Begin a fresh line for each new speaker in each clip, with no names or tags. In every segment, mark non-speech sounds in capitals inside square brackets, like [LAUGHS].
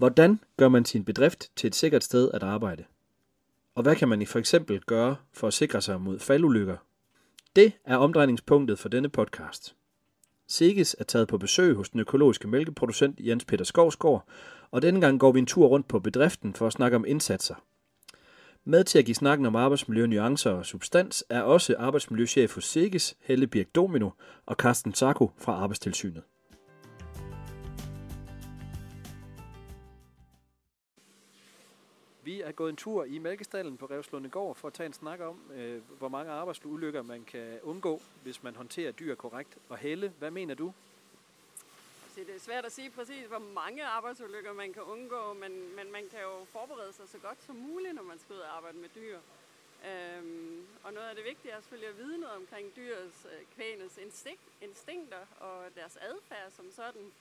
Hvordan gør man sin bedrift til et sikkert sted at arbejde? Og hvad kan man i for eksempel gøre for at sikre sig mod faldulykker? Det er omdrejningspunktet for denne podcast. Siges er taget på besøg hos den økologiske mælkeproducent Jens Peter Skovsgaard, og denne gang går vi en tur rundt på bedriften for at snakke om indsatser. Med til at give snakken om arbejdsmiljø, nuancer og substans er også arbejdsmiljøchef hos Siges, Helle Birk Domino og Carsten Sarko fra Arbejdstilsynet. Vi er gået en tur i Mælkestallen på Revslundegård for at tage en snak om, øh, hvor mange arbejdsulykker man kan undgå, hvis man håndterer dyr korrekt. Og Helle, hvad mener du?
Så det er svært at sige præcis, hvor mange arbejdsulykker man kan undgå, men, men man kan jo forberede sig så godt som muligt, når man skal ud og arbejde med dyr. Øhm, og noget af det vigtige er selvfølgelig at vide noget omkring dyrs, øh, kvænes instinkt, instinkter og deres adfærd som sådan.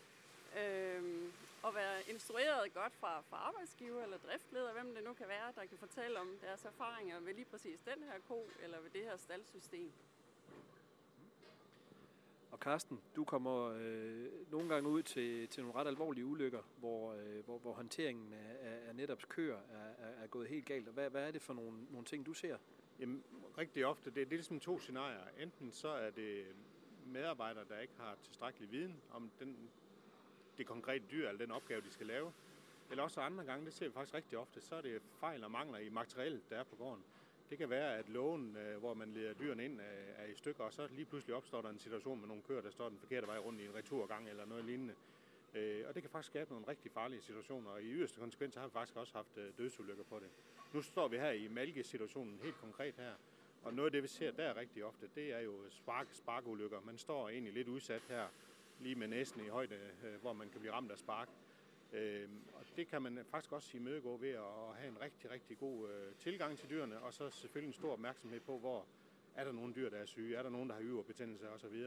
Øhm, og være instrueret godt fra, fra arbejdsgiver eller driftleder, hvem det nu kan være, der kan fortælle om deres erfaringer ved lige præcis den her ko eller ved det her staldsystem.
Og Carsten, du kommer øh, nogle gange ud til, til nogle ret alvorlige ulykker, hvor, øh, hvor, hvor håndteringen af, af, af netop køer er, er, er gået helt galt. Og hvad, hvad er det for nogle, nogle ting, du ser?
Jamen, rigtig ofte, det, det er ligesom to scenarier. Enten så er det medarbejdere, der ikke har tilstrækkelig viden om den, det konkrete dyr eller den opgave, de skal lave. Eller også andre gange, det ser vi faktisk rigtig ofte, så er det fejl og mangler i materialet, der er på gården. Det kan være, at lågen, øh, hvor man leder dyrene ind, øh, er i stykker, og så lige pludselig opstår der en situation med nogle køer, der står den forkerte vej rundt i en returgang eller noget lignende. Øh, og det kan faktisk skabe nogle rigtig farlige situationer, og i yderste konsekvens har vi faktisk også haft dødsulykker på det. Nu står vi her i malkesituationen helt konkret her, og noget af det, vi ser der rigtig ofte, det er jo spark, sparkulykker. Man står egentlig lidt udsat her, lige med næsen i højde, øh, hvor man kan blive ramt af spark. Øh, og det kan man faktisk også imødegå ved at have en rigtig, rigtig god øh, tilgang til dyrene, og så selvfølgelig en stor opmærksomhed på, hvor er der nogle dyr, der er syge, er der nogen, der har yverbetændelse osv.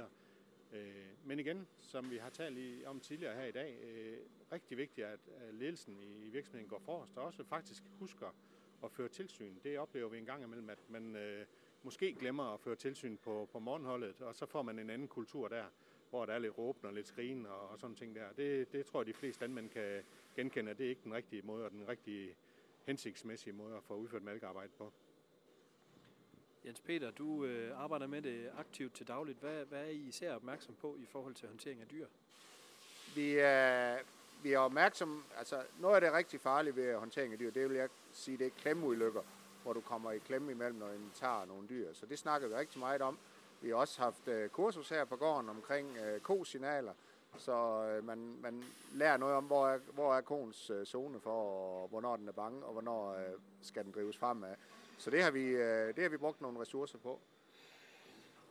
Øh, men igen, som vi har talt i, om tidligere her i dag, øh, rigtig vigtigt, at ledelsen i, i virksomheden går forrest, og også faktisk husker at føre tilsyn. Det oplever vi en gang imellem, at man øh, måske glemmer at føre tilsyn på, på morgenholdet, og så får man en anden kultur der hvor der er lidt råben og lidt skrigen og, og sådan ting der. Det, det tror jeg, de fleste landmænd kan genkende, at det er ikke den rigtige måde og den rigtige hensigtsmæssige måde at få udført malkearbejde på.
Jens Peter, du øh, arbejder med det aktivt til dagligt. Hvad, hvad er I især opmærksom på i forhold til håndtering af dyr?
Vi er, vi er opmærksom, altså noget af det rigtig farlige ved håndtering af dyr, det vil jeg sige, det er klemmeulykker, hvor du kommer i klemme imellem, når en tager nogle dyr. Så det snakker vi rigtig meget om. Vi har også haft øh, kursus her på gården omkring øh, kosignaler, så øh, man, man lærer noget om, hvor er, hvor er koens øh, zone for, og hvornår den er bange, og hvornår øh, skal den drives fremad. Så det har, vi, øh, det har vi brugt nogle ressourcer på.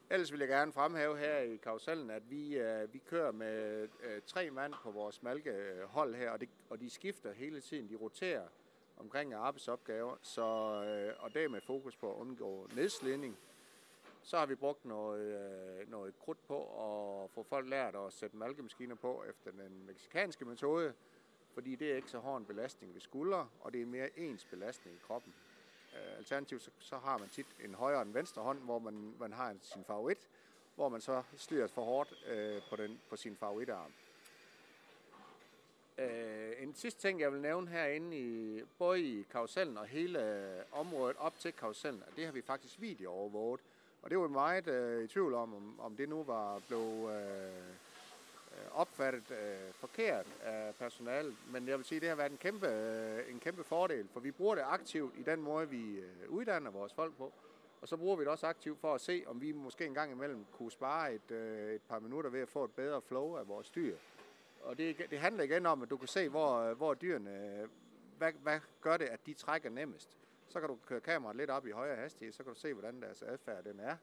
Ellers vil jeg gerne fremhæve her i karusellen, at vi, øh, vi kører med øh, tre mand på vores malkehold øh, her, og, det, og de skifter hele tiden. De roterer omkring arbejdsopgaver, så, øh, og det er med fokus på at undgå nedslidning så har vi brugt noget, øh, noget krudt på at få folk lært at sætte malkemaskiner på efter den meksikanske metode, fordi det er ikke så hård en belastning ved skuldre, og det er mere ens belastning i kroppen. Øh, alternativt så, så har man tit en højre og en venstre hånd, hvor man, man har sin favorit, hvor man så slider for hårdt øh, på, den, på sin favoritarm. Øh, en sidste ting, jeg vil nævne herinde, i, både i karusellen og hele området op til karusellen, det har vi faktisk videoovervåget. Og det var meget øh, i tvivl om, om, om det nu var blevet øh, opfattet øh, forkert af personalet. Men jeg vil sige, at det har været en kæmpe, øh, en kæmpe fordel, for vi bruger det aktivt i den måde, vi øh, uddanner vores folk på. Og så bruger vi det også aktivt for at se, om vi måske en gang imellem kunne spare et, øh, et par minutter ved at få et bedre flow af vores dyr. Og det, det handler igen om, at du kan se, hvor, øh, hvor dyrene, øh, hvad, hvad gør det, at de trækker nemmest. Så kan du køre kameraet lidt op i højere hastighed, så kan du se, hvordan deres adfærd den er.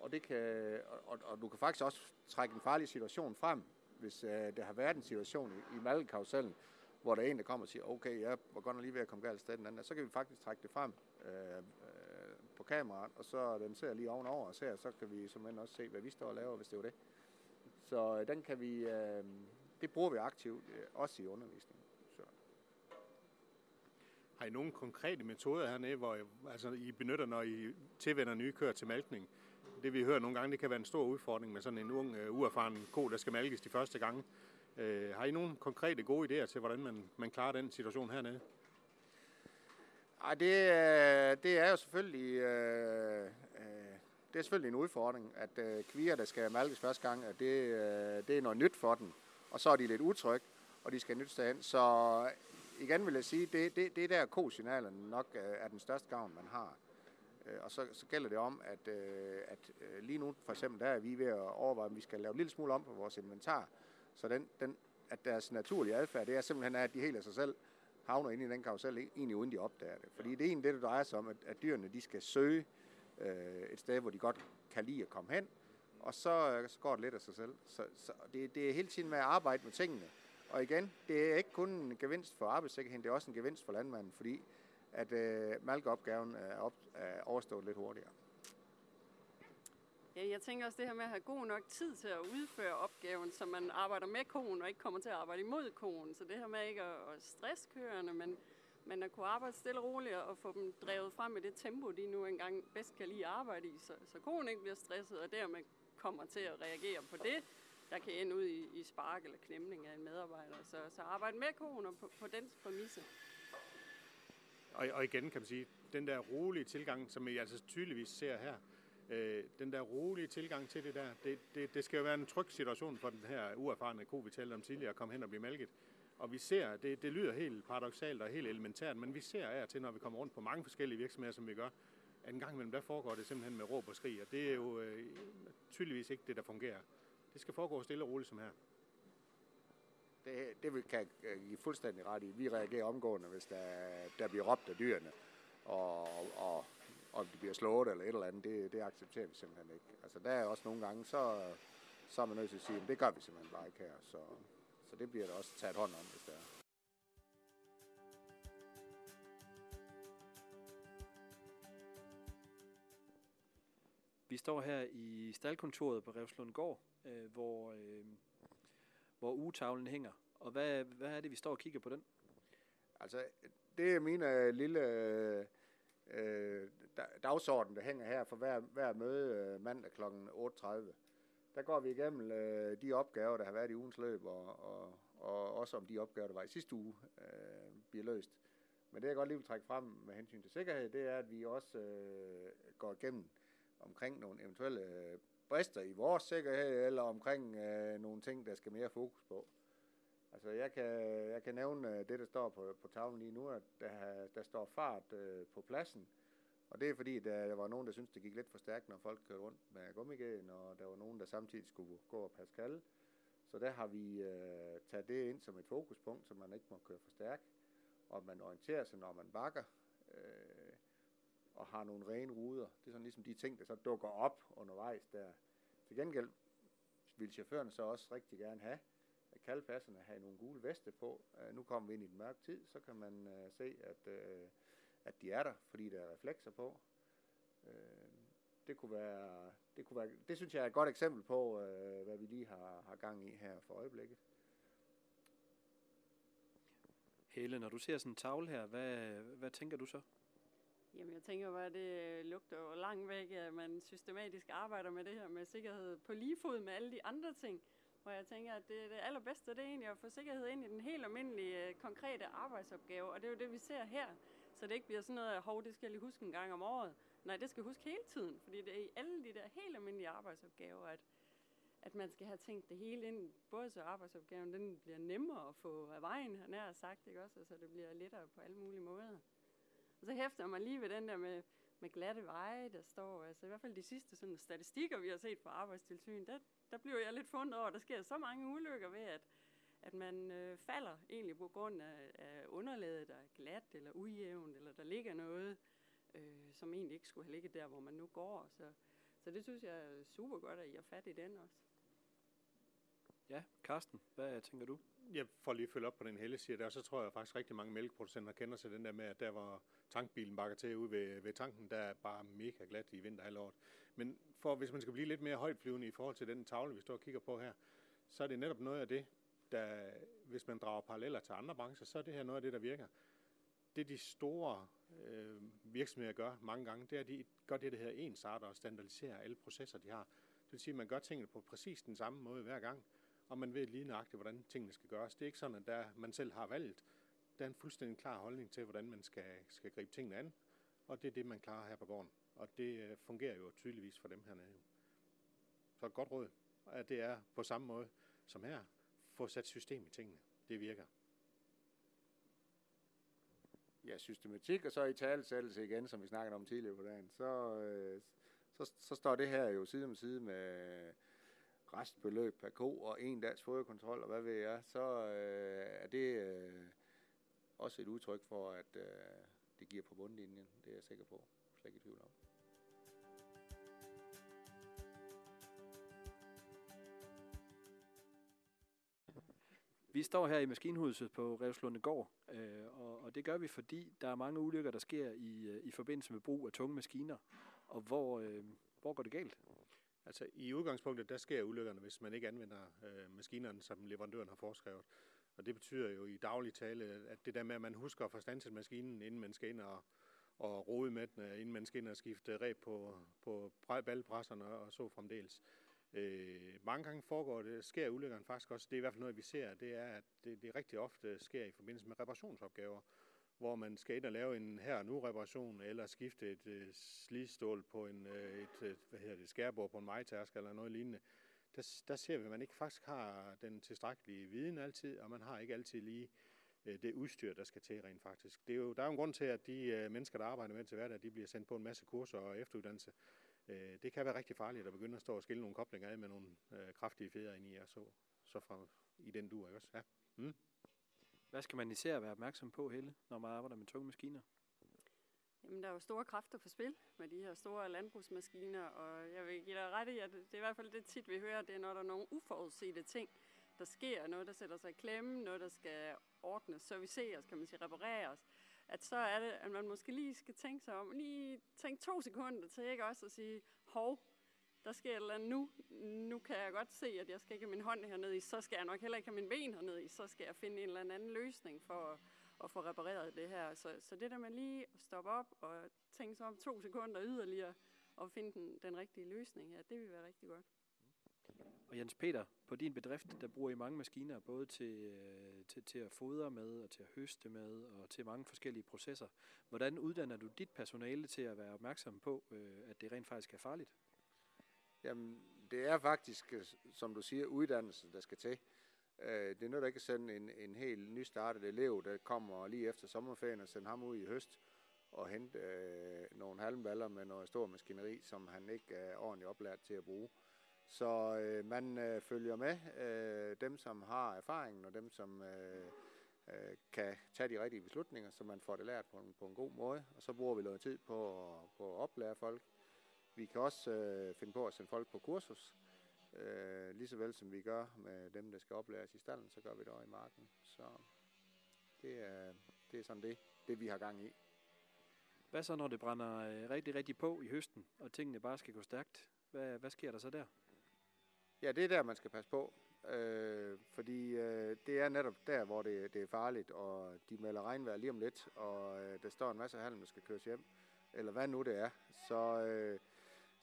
Og, det kan, og, og du kan faktisk også trække en farlig situation frem, hvis øh, der har været en situation i, i malkekarusellen, hvor der er en, der kommer og siger, okay, jeg var godt nok lige ved at komme galt sted den anden, så kan vi faktisk trække det frem øh, øh på kameraet, og så den ser lige ovenover og ser, så kan vi simpelthen også se, hvad vi står og laver, hvis det var det. Så øh, den kan vi, øh, det bruger vi aktivt, øh, også i undervisningen.
Har I nogle konkrete metoder hernede, hvor altså, I benytter, når I tilvender nye køer til malkning? Det vi hører nogle gange, det kan være en stor udfordring med sådan en ung, uh, uerfaren ko, der skal malkes de første gange. Uh, har I nogle konkrete gode idéer til, hvordan man, man klarer den situation hernede?
Ej, det, øh, det er jo selvfølgelig, øh, øh, det er selvfølgelig en udfordring, at øh, kvier, der skal malkes første gang, at det, øh, det er noget nyt for dem. Og så er de lidt utrygge, og de skal nyt hen. Så igen vil jeg sige, det, det, det der ko-signalerne nok øh, er den største gavn, man har. Øh, Og så, så gælder det om, at, øh, at øh, lige nu for eksempel, der er vi ved at overveje, om vi skal lave en lille smule om på vores inventar, så den, den, at deres naturlige adfærd, det er simpelthen, at de helt af sig selv havner inde i den karusel, e-, egentlig uden de opdager det. Fordi det er egentlig det, det drejer sig om, at, at dyrene de skal søge øh, et sted, hvor de godt kan lide at komme hen, og så, øh, så går det lidt af sig selv. Så, så det, det er hele tiden med at arbejde med tingene. Og igen, det er ikke kun en gevinst for arbejdssikkerheden, det er også en gevinst for landmanden, fordi at øh, malkeopgaven er, op, er overstået lidt hurtigere.
Ja, jeg tænker også det her med at have god nok tid til at udføre opgaven, så man arbejder med konen og ikke kommer til at arbejde imod konen. Så det her med ikke at, at stresse køerne, men, men at kunne arbejde stille og roligt og få dem drevet frem i det tempo, de nu engang bedst kan lide at arbejde i, så, så konen ikke bliver stresset og dermed kommer til at reagere på det, der kan ende ud i, i spark eller klemning af en medarbejder. Så, så arbejde med koen og på, på dens præmisse.
Og, og igen kan man sige, den der rolige tilgang, som I altså tydeligvis ser her, øh, den der rolige tilgang til det der, det, det, det skal jo være en tryg situation for den her uerfarne ko, vi talte om tidligere, at komme hen og blive malket. Og vi ser, det, det lyder helt paradoxalt og helt elementært, men vi ser af til, når vi kommer rundt på mange forskellige virksomheder, som vi gør, at en gang imellem, der foregår det simpelthen med råb og skrig, og det er jo øh, tydeligvis ikke det, der fungerer. Det skal foregå stille og roligt som her.
Det, det vil- kan jeg give fuldstændig ret i. Vi reagerer omgående, hvis der, der bliver råbt af dyrene, og, og, og de bliver slået eller et eller andet. Det, det accepterer vi simpelthen ikke. Altså der er også nogle gange, så, så er man nødt til at sige, at det gør vi simpelthen bare ikke her. Så, så det bliver der også taget hånd om, hvis det er.
Vi står her i staldkontoret på Revslund Gård, øh, hvor, øh, hvor ugetavlen hænger. Og hvad, hvad er det, vi står og kigger på den?
Altså, det er min øh, lille øh, øh dagsorden, der hænger her for hver, hver møde øh, mandag kl. 8.30. Der går vi igennem øh, de opgaver, der har været i ugens løb, og, og, og også om de opgaver, der var i sidste uge, øh, bliver løst. Men det, jeg godt lige vil trække frem med hensyn til sikkerhed, det er, at vi også øh, går igennem omkring nogle eventuelle øh, brister i vores sikkerhed, eller omkring øh, nogle ting, der skal mere fokus på. Altså, jeg kan, jeg kan nævne øh, det, der står på, på tavlen lige nu, at der, der står fart øh, på pladsen. Og det er fordi, der var nogen, der syntes, det gik lidt for stærkt, når folk kørte rundt med gummigæden, og der var nogen, der samtidig skulle gå og passe kalde. Så der har vi øh, taget det ind som et fokuspunkt, så man ikke må køre for stærkt, og man orienterer sig, når man bakker, øh, og har nogle rene ruder. Det er sådan ligesom de ting, der så dukker op undervejs der. Til gengæld vil chaufførerne så også rigtig gerne have, at kaldpasserne have nogle gule veste på. Uh, nu kommer vi ind i den mørke tid, så kan man uh, se, at, uh, at de er der, fordi der er reflekser på. Uh, det kunne være, det kunne være, det synes jeg er et godt eksempel på, uh, hvad vi lige har, har gang i her for øjeblikket.
Helle, når du ser sådan en tavle her, hvad, hvad tænker du så?
Jamen, jeg tænker bare, at det øh, lugter jo langt væk, at man systematisk arbejder med det her med sikkerhed på lige fod med alle de andre ting. Hvor jeg tænker, at det, det allerbedste, det er egentlig at få sikkerhed ind i den helt almindelige, øh, konkrete arbejdsopgave. Og det er jo det, vi ser her. Så det ikke bliver sådan noget, at hov, det skal jeg lige huske en gang om året. Nej, det skal jeg huske hele tiden. Fordi det er i alle de der helt almindelige arbejdsopgaver, at, at man skal have tænkt det hele ind. Både så arbejdsopgaven den bliver nemmere at få af vejen, han har sagt, ikke også? Så det bliver lettere på alle mulige måder. Og så hæfter mig lige ved den der med, med glatte veje, der står, altså i hvert fald de sidste sådan, statistikker, vi har set fra arbejdstilsyn, der, der bliver jeg lidt fundet over, at der sker så mange ulykker ved, at, at man øh, falder egentlig på grund af, af underlaget, der er glat eller ujævnt, eller der ligger noget, øh, som egentlig ikke skulle have ligget der, hvor man nu går. Så, så det synes jeg er super godt, at I har fat i den også.
Ja, Karsten, hvad tænker du?
Jeg får lige at følge op på den Helle siger der, så tror jeg faktisk rigtig mange mælkeproducenter kender sig den der med, at der hvor tankbilen bakker til ude ved, ved tanken, der er bare mega glat i vinterhalvåret. Men for, hvis man skal blive lidt mere højtflyvende i forhold til den tavle, vi står og kigger på her, så er det netop noget af det, der, hvis man drager paralleller til andre brancher, så er det her noget af det, der virker. Det de store øh, virksomheder gør mange gange, det er, at de gør det, der hedder ensarter og standardiserer alle processer, de har. Det vil sige, at man gør tingene på præcis den samme måde hver gang og man ved lige nøjagtigt, hvordan tingene skal gøres. Det er ikke sådan, at der, man selv har valgt. Der er en fuldstændig klar holdning til, hvordan man skal, skal gribe tingene an, og det er det, man klarer her på gården. Og det øh, fungerer jo tydeligvis for dem hernede. Så et godt råd, at det er på samme måde som her, få sat system i tingene. Det virker.
Ja, systematik, og så i talsættelse igen, som vi snakkede om tidligere på dagen, så, øh, så, så står det her jo side om side med restbeløb per ko og en dags foderkontrol, og hvad ved jeg, så øh, er det øh, også et udtryk for, at øh, det giver på bundlinjen. Det er jeg sikker på. Slet ikke i tvivl om.
Vi står her i maskinhuset på Revslunde Gård, øh, og, og det gør vi, fordi der er mange ulykker, der sker i, øh, i forbindelse med brug af tunge maskiner. Og hvor, øh, hvor går det galt?
Altså i udgangspunktet, der sker ulykkerne, hvis man ikke anvender øh, maskinerne, som leverandøren har foreskrevet. Og det betyder jo i daglig tale, at det der med, at man husker at få standset maskinen, inden man skal ind og, og rode med den, øh, inden man skal ind og skifte ræb på, på ballpresserne og så fremdeles. Øh, mange gange foregår det, sker ulykkerne faktisk også, det er i hvert fald noget, vi ser, det er, at det, det rigtig ofte sker i forbindelse med reparationsopgaver, hvor man skal ind og lave en her nu reparation, eller skifte et øh, slidstål på en, øh, et, øh, hvad hedder det, skærbord på en majtærsk eller noget lignende. Der, der ser vi, at man ikke faktisk har den tilstrækkelige viden altid, og man har ikke altid lige øh, det udstyr, der skal til rent faktisk. Det er jo, der er jo en grund til, at de øh, mennesker, der arbejder med til hverdag, de bliver sendt på en masse kurser og efteruddannelse, øh, det kan være rigtig farligt at begynde at stå og skille nogle koblinger af med nogle øh, kraftige fjeder ind i, og så, så fra, i den dur, ikke også? Ja. Mm.
Hvad skal man især være opmærksom på, Helle, når man arbejder med tunge maskiner?
Jamen, der er jo store kræfter på spil med de her store landbrugsmaskiner, og jeg vil give dig ret i, at det er i hvert fald det tit, vi hører, det er, når der er nogle uforudsete ting, der sker, noget, der sætter sig i klemme, noget, der skal ordnes, serviceres, kan man sige, repareres, at så er det, at man måske lige skal tænke sig om, lige tænke to sekunder til, ikke også, at sige, hov, der sker et eller andet nu. Nu kan jeg godt se, at jeg skal ikke have min hånd hernede i, så skal jeg nok heller ikke have min ben hernede i, så skal jeg finde en eller anden løsning for at, at få repareret det her. Så, så det der med lige at stoppe op og tænke sig om to sekunder yderligere og finde den, den rigtige løsning her, det vil være rigtig godt.
Og Jens Peter, på din bedrift, der bruger I mange maskiner, både til, øh, til, til at fodre med, og til at høste med, og til mange forskellige processer. Hvordan uddanner du dit personale til at være opmærksom på, øh, at det rent faktisk er farligt?
Jamen, det er faktisk, øh, som du siger, uddannelse, der skal til. Øh, det er noget, der ikke sende en, en helt nystartet elev, der kommer lige efter sommerferien og sende ham ud i høst og hente øh, nogle halmballer med noget stor maskineri, som han ikke er ordentligt oplært til at bruge. Så øh, man øh, følger med øh, dem, som har erfaringen, og dem, som øh, øh, kan tage de rigtige beslutninger, så man får det lært på en, på en god måde. Og så bruger vi noget tid på, på at oplære folk. Vi kan også øh, finde på at sende folk på kursus. Øh, lige så vel som vi gør med dem, der skal oplæres i stallen, så gør vi det også i marken. Så det er, det er sådan det, det, vi har gang i.
Hvad så, når det brænder øh, rigtig, rigtig på i høsten, og tingene bare skal gå stærkt? Hvad, hvad sker der så der?
Ja, det er der, man skal passe på. Øh, fordi øh, det er netop der, hvor det, det er farligt, og de melder regnvejr lige om lidt, og øh, der står en masse halm, der skal køres hjem, eller hvad nu det er. Så, øh,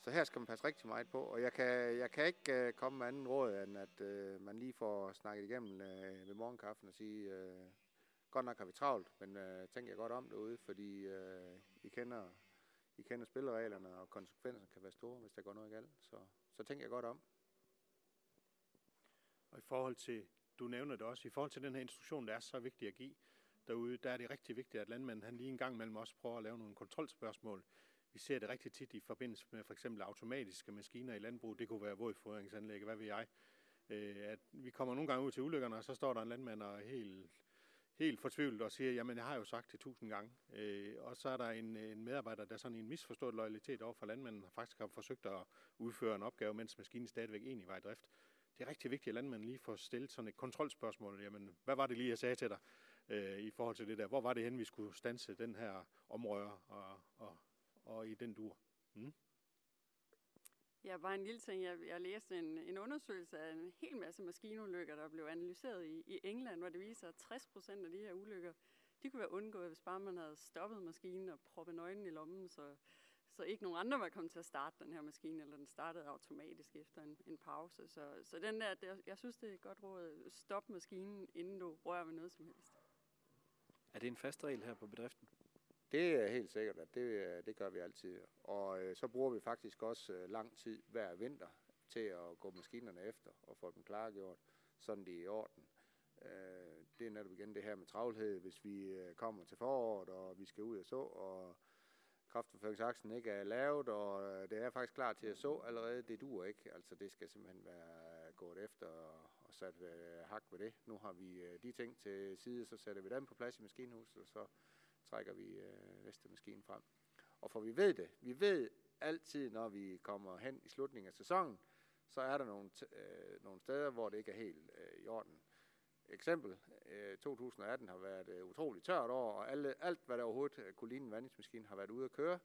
så her skal man passe rigtig meget på, og jeg kan, jeg kan ikke øh, komme med anden råd, end at øh, man lige får snakket igennem øh, ved morgenkaffen og sige, øh, godt nok har vi travlt, men øh, tænk jer godt om derude, fordi øh, I kender I kender spillereglerne, og konsekvenserne kan være store, hvis der går noget galt. Så, så tænk jer godt om.
Og i forhold til, du nævner det også, i forhold til den her instruktion, der er så vigtig at give derude, der er det rigtig vigtigt, at landmanden han lige en gang mellem også prøver at lave nogle kontrolspørgsmål. Vi ser det rigtig tit i forbindelse med for eksempel automatiske maskiner i landbrug. Det kunne være vådfodringsanlæg, hvad ved jeg. Øh, at vi kommer nogle gange ud til ulykkerne, og så står der en landmand og er helt, helt fortvivlet og siger, jamen jeg har jo sagt det tusind gange. Øh, og så er der en, en medarbejder, der sådan en misforstået loyalitet over for landmanden, faktisk har forsøgt at udføre en opgave, mens maskinen stadigvæk egentlig var i drift det er rigtig vigtigt, at landmanden lige får stillet sådan et kontrolspørgsmål. Jamen, hvad var det lige, jeg sagde til dig øh, i forhold til det der? Hvor var det hen, vi skulle stanse den her omrører og, og, og i den dur? Mm?
Ja, bare en lille ting. Jeg, jeg læste en, en undersøgelse af en hel masse maskinulykker, der blev analyseret i, i England, hvor det viser, at 60 procent af de her ulykker, de kunne være undgået, hvis bare man havde stoppet maskinen og proppet nøglen i lommen, så, så ikke nogen andre var kommet til at starte den her maskine, eller den startede automatisk efter en, en pause. Så, så den der, der, jeg synes, det er et godt råd. Stop maskinen, inden du rører ved noget som helst.
Er det en fast regel her på bedriften?
Det er helt sikkert, at det, øh, det gør vi altid. Og øh, så bruger vi faktisk også øh, lang tid hver vinter til at gå maskinerne efter og få dem klargjort, sådan de er i orden. Øh, det er netop igen det her med travlhed, hvis vi øh, kommer til foråret, og vi skal ud og så, og kraftforføringsaksen ikke er lavet, og øh, det er faktisk klar til at så allerede. Det duer ikke. Altså det skal simpelthen være gået efter og, og sat øh, hak ved det. Nu har vi øh, de ting til side, så sætter vi dem på plads i maskinhuset, og så trækker vi øh, næste frem. Og for vi ved det. Vi ved altid, når vi kommer hen i slutningen af sæsonen, så er der nogle, øh, nogle steder, hvor det ikke er helt øh, i orden. Eksempel, øh, 2018 har været øh, utroligt tørt år, og alle, alt, hvad der overhovedet øh, kunne ligne en vandingsmaskine, har været ude at køre,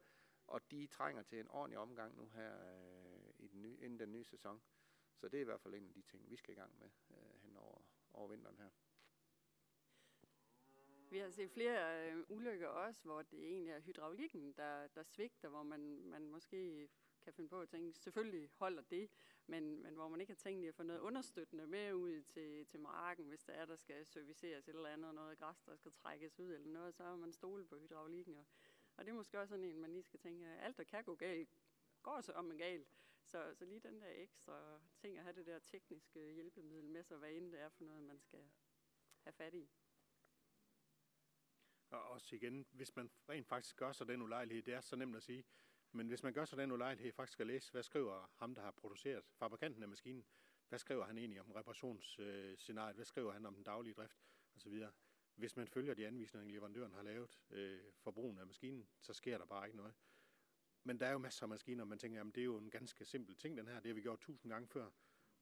og de trænger til en ordentlig omgang nu her øh, i den nye, inden den nye sæson. Så det er i hvert fald en af de ting, vi skal i gang med øh, hen over, over vinteren her.
Vi har set flere øh, ulykker også, hvor det egentlig er hydraulikken, der, der svigter, hvor man, man måske kan finde på at tænke, selvfølgelig holder det, men, men hvor man ikke har tænkt i at få noget understøttende med ud til, til marken, hvis der er, der skal serviceres et eller andet, noget græs, der skal trækkes ud eller noget, så har man stole på hydraulikken. Og, og det er måske også sådan en, man lige skal tænke, at alt, der kan gå galt, går så om en galt. Så, så lige den der ekstra ting at have det der tekniske hjælpemiddel med sig, hvad end det er for noget, man skal have fat i.
Og også igen, hvis man rent faktisk gør sig den ulejlighed, det er så nemt at sige, men hvis man gør sig den ulejlighed faktisk at læse, hvad skriver ham, der har produceret, fabrikanten af maskinen, hvad skriver han egentlig om reparationsscenariet, hvad skriver han om den daglige drift osv. Hvis man følger de anvisninger, leverandøren har lavet øh, for brugen af maskinen, så sker der bare ikke noget. Men der er jo masser af maskiner, og man tænker, at det er jo en ganske simpel ting, den her. Det har vi gjort tusind gange før.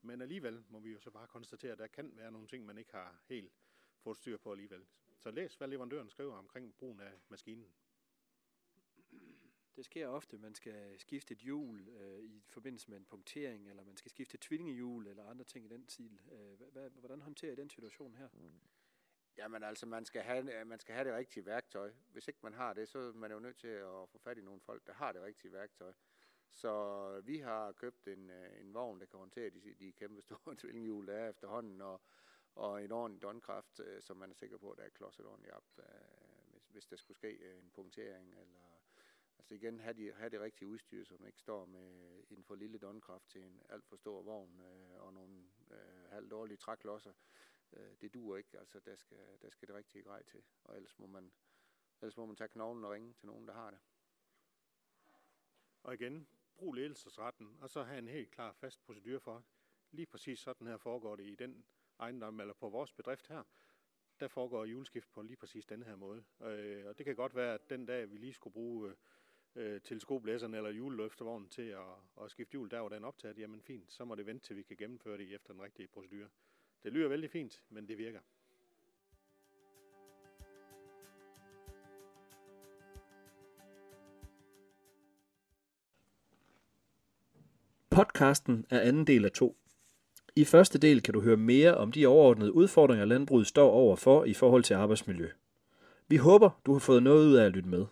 Men alligevel må vi jo så bare konstatere, at der kan være nogle ting, man ikke har helt fået styr på alligevel. Så læs, hvad leverandøren skriver omkring brugen af maskinen.
Det sker ofte, man skal skifte et hjul øh, i forbindelse med en punktering, eller man skal skifte et tvillingehjul, eller andre ting i den stil. Øh, hvordan håndterer I den situation her?
Jamen altså, man skal, have, man skal have det rigtige værktøj. Hvis ikke man har det, så er man jo nødt til at få fat i nogle folk, der har det rigtige værktøj. Så vi har købt en, øh, en vogn, der kan håndtere de, de kæmpe store [LAUGHS] tvillinghjul, der er efterhånden, og, og en ordentlig donkraft, øh, som man er sikker på, at der er klodset ordentligt op, øh, hvis, hvis der skulle ske øh, en punktering. Eller, altså igen, have, de, have det rigtige udstyr, så man ikke står med en for lille donkraft til en alt for stor vogn øh, og nogle øh, halvdårlige træklodser. Øh, det duer ikke, altså der skal, der skal det rigtige grej til, og ellers må man, ellers må man tage knoglen og ringe til nogen, der har det.
Og igen, brug ledelsesretten, og så have en helt klar fast procedur for, lige præcis sådan her foregår det i den ejendom, eller på vores bedrift her, der foregår juleskift på lige præcis den her måde. Øh, og det kan godt være, at den dag, vi lige skulle bruge øh, øh teleskoplæserne eller juleløftervognen til at, at skifte jul, der var den optaget, jamen fint, så må det vente til vi kan gennemføre det efter den rigtige procedure. Det lyder vældig fint, men det virker.
Podcasten er anden del af to. I første del kan du høre mere om de overordnede udfordringer, landbruget står overfor i forhold til arbejdsmiljø. Vi håber, du har fået noget ud af at lytte med.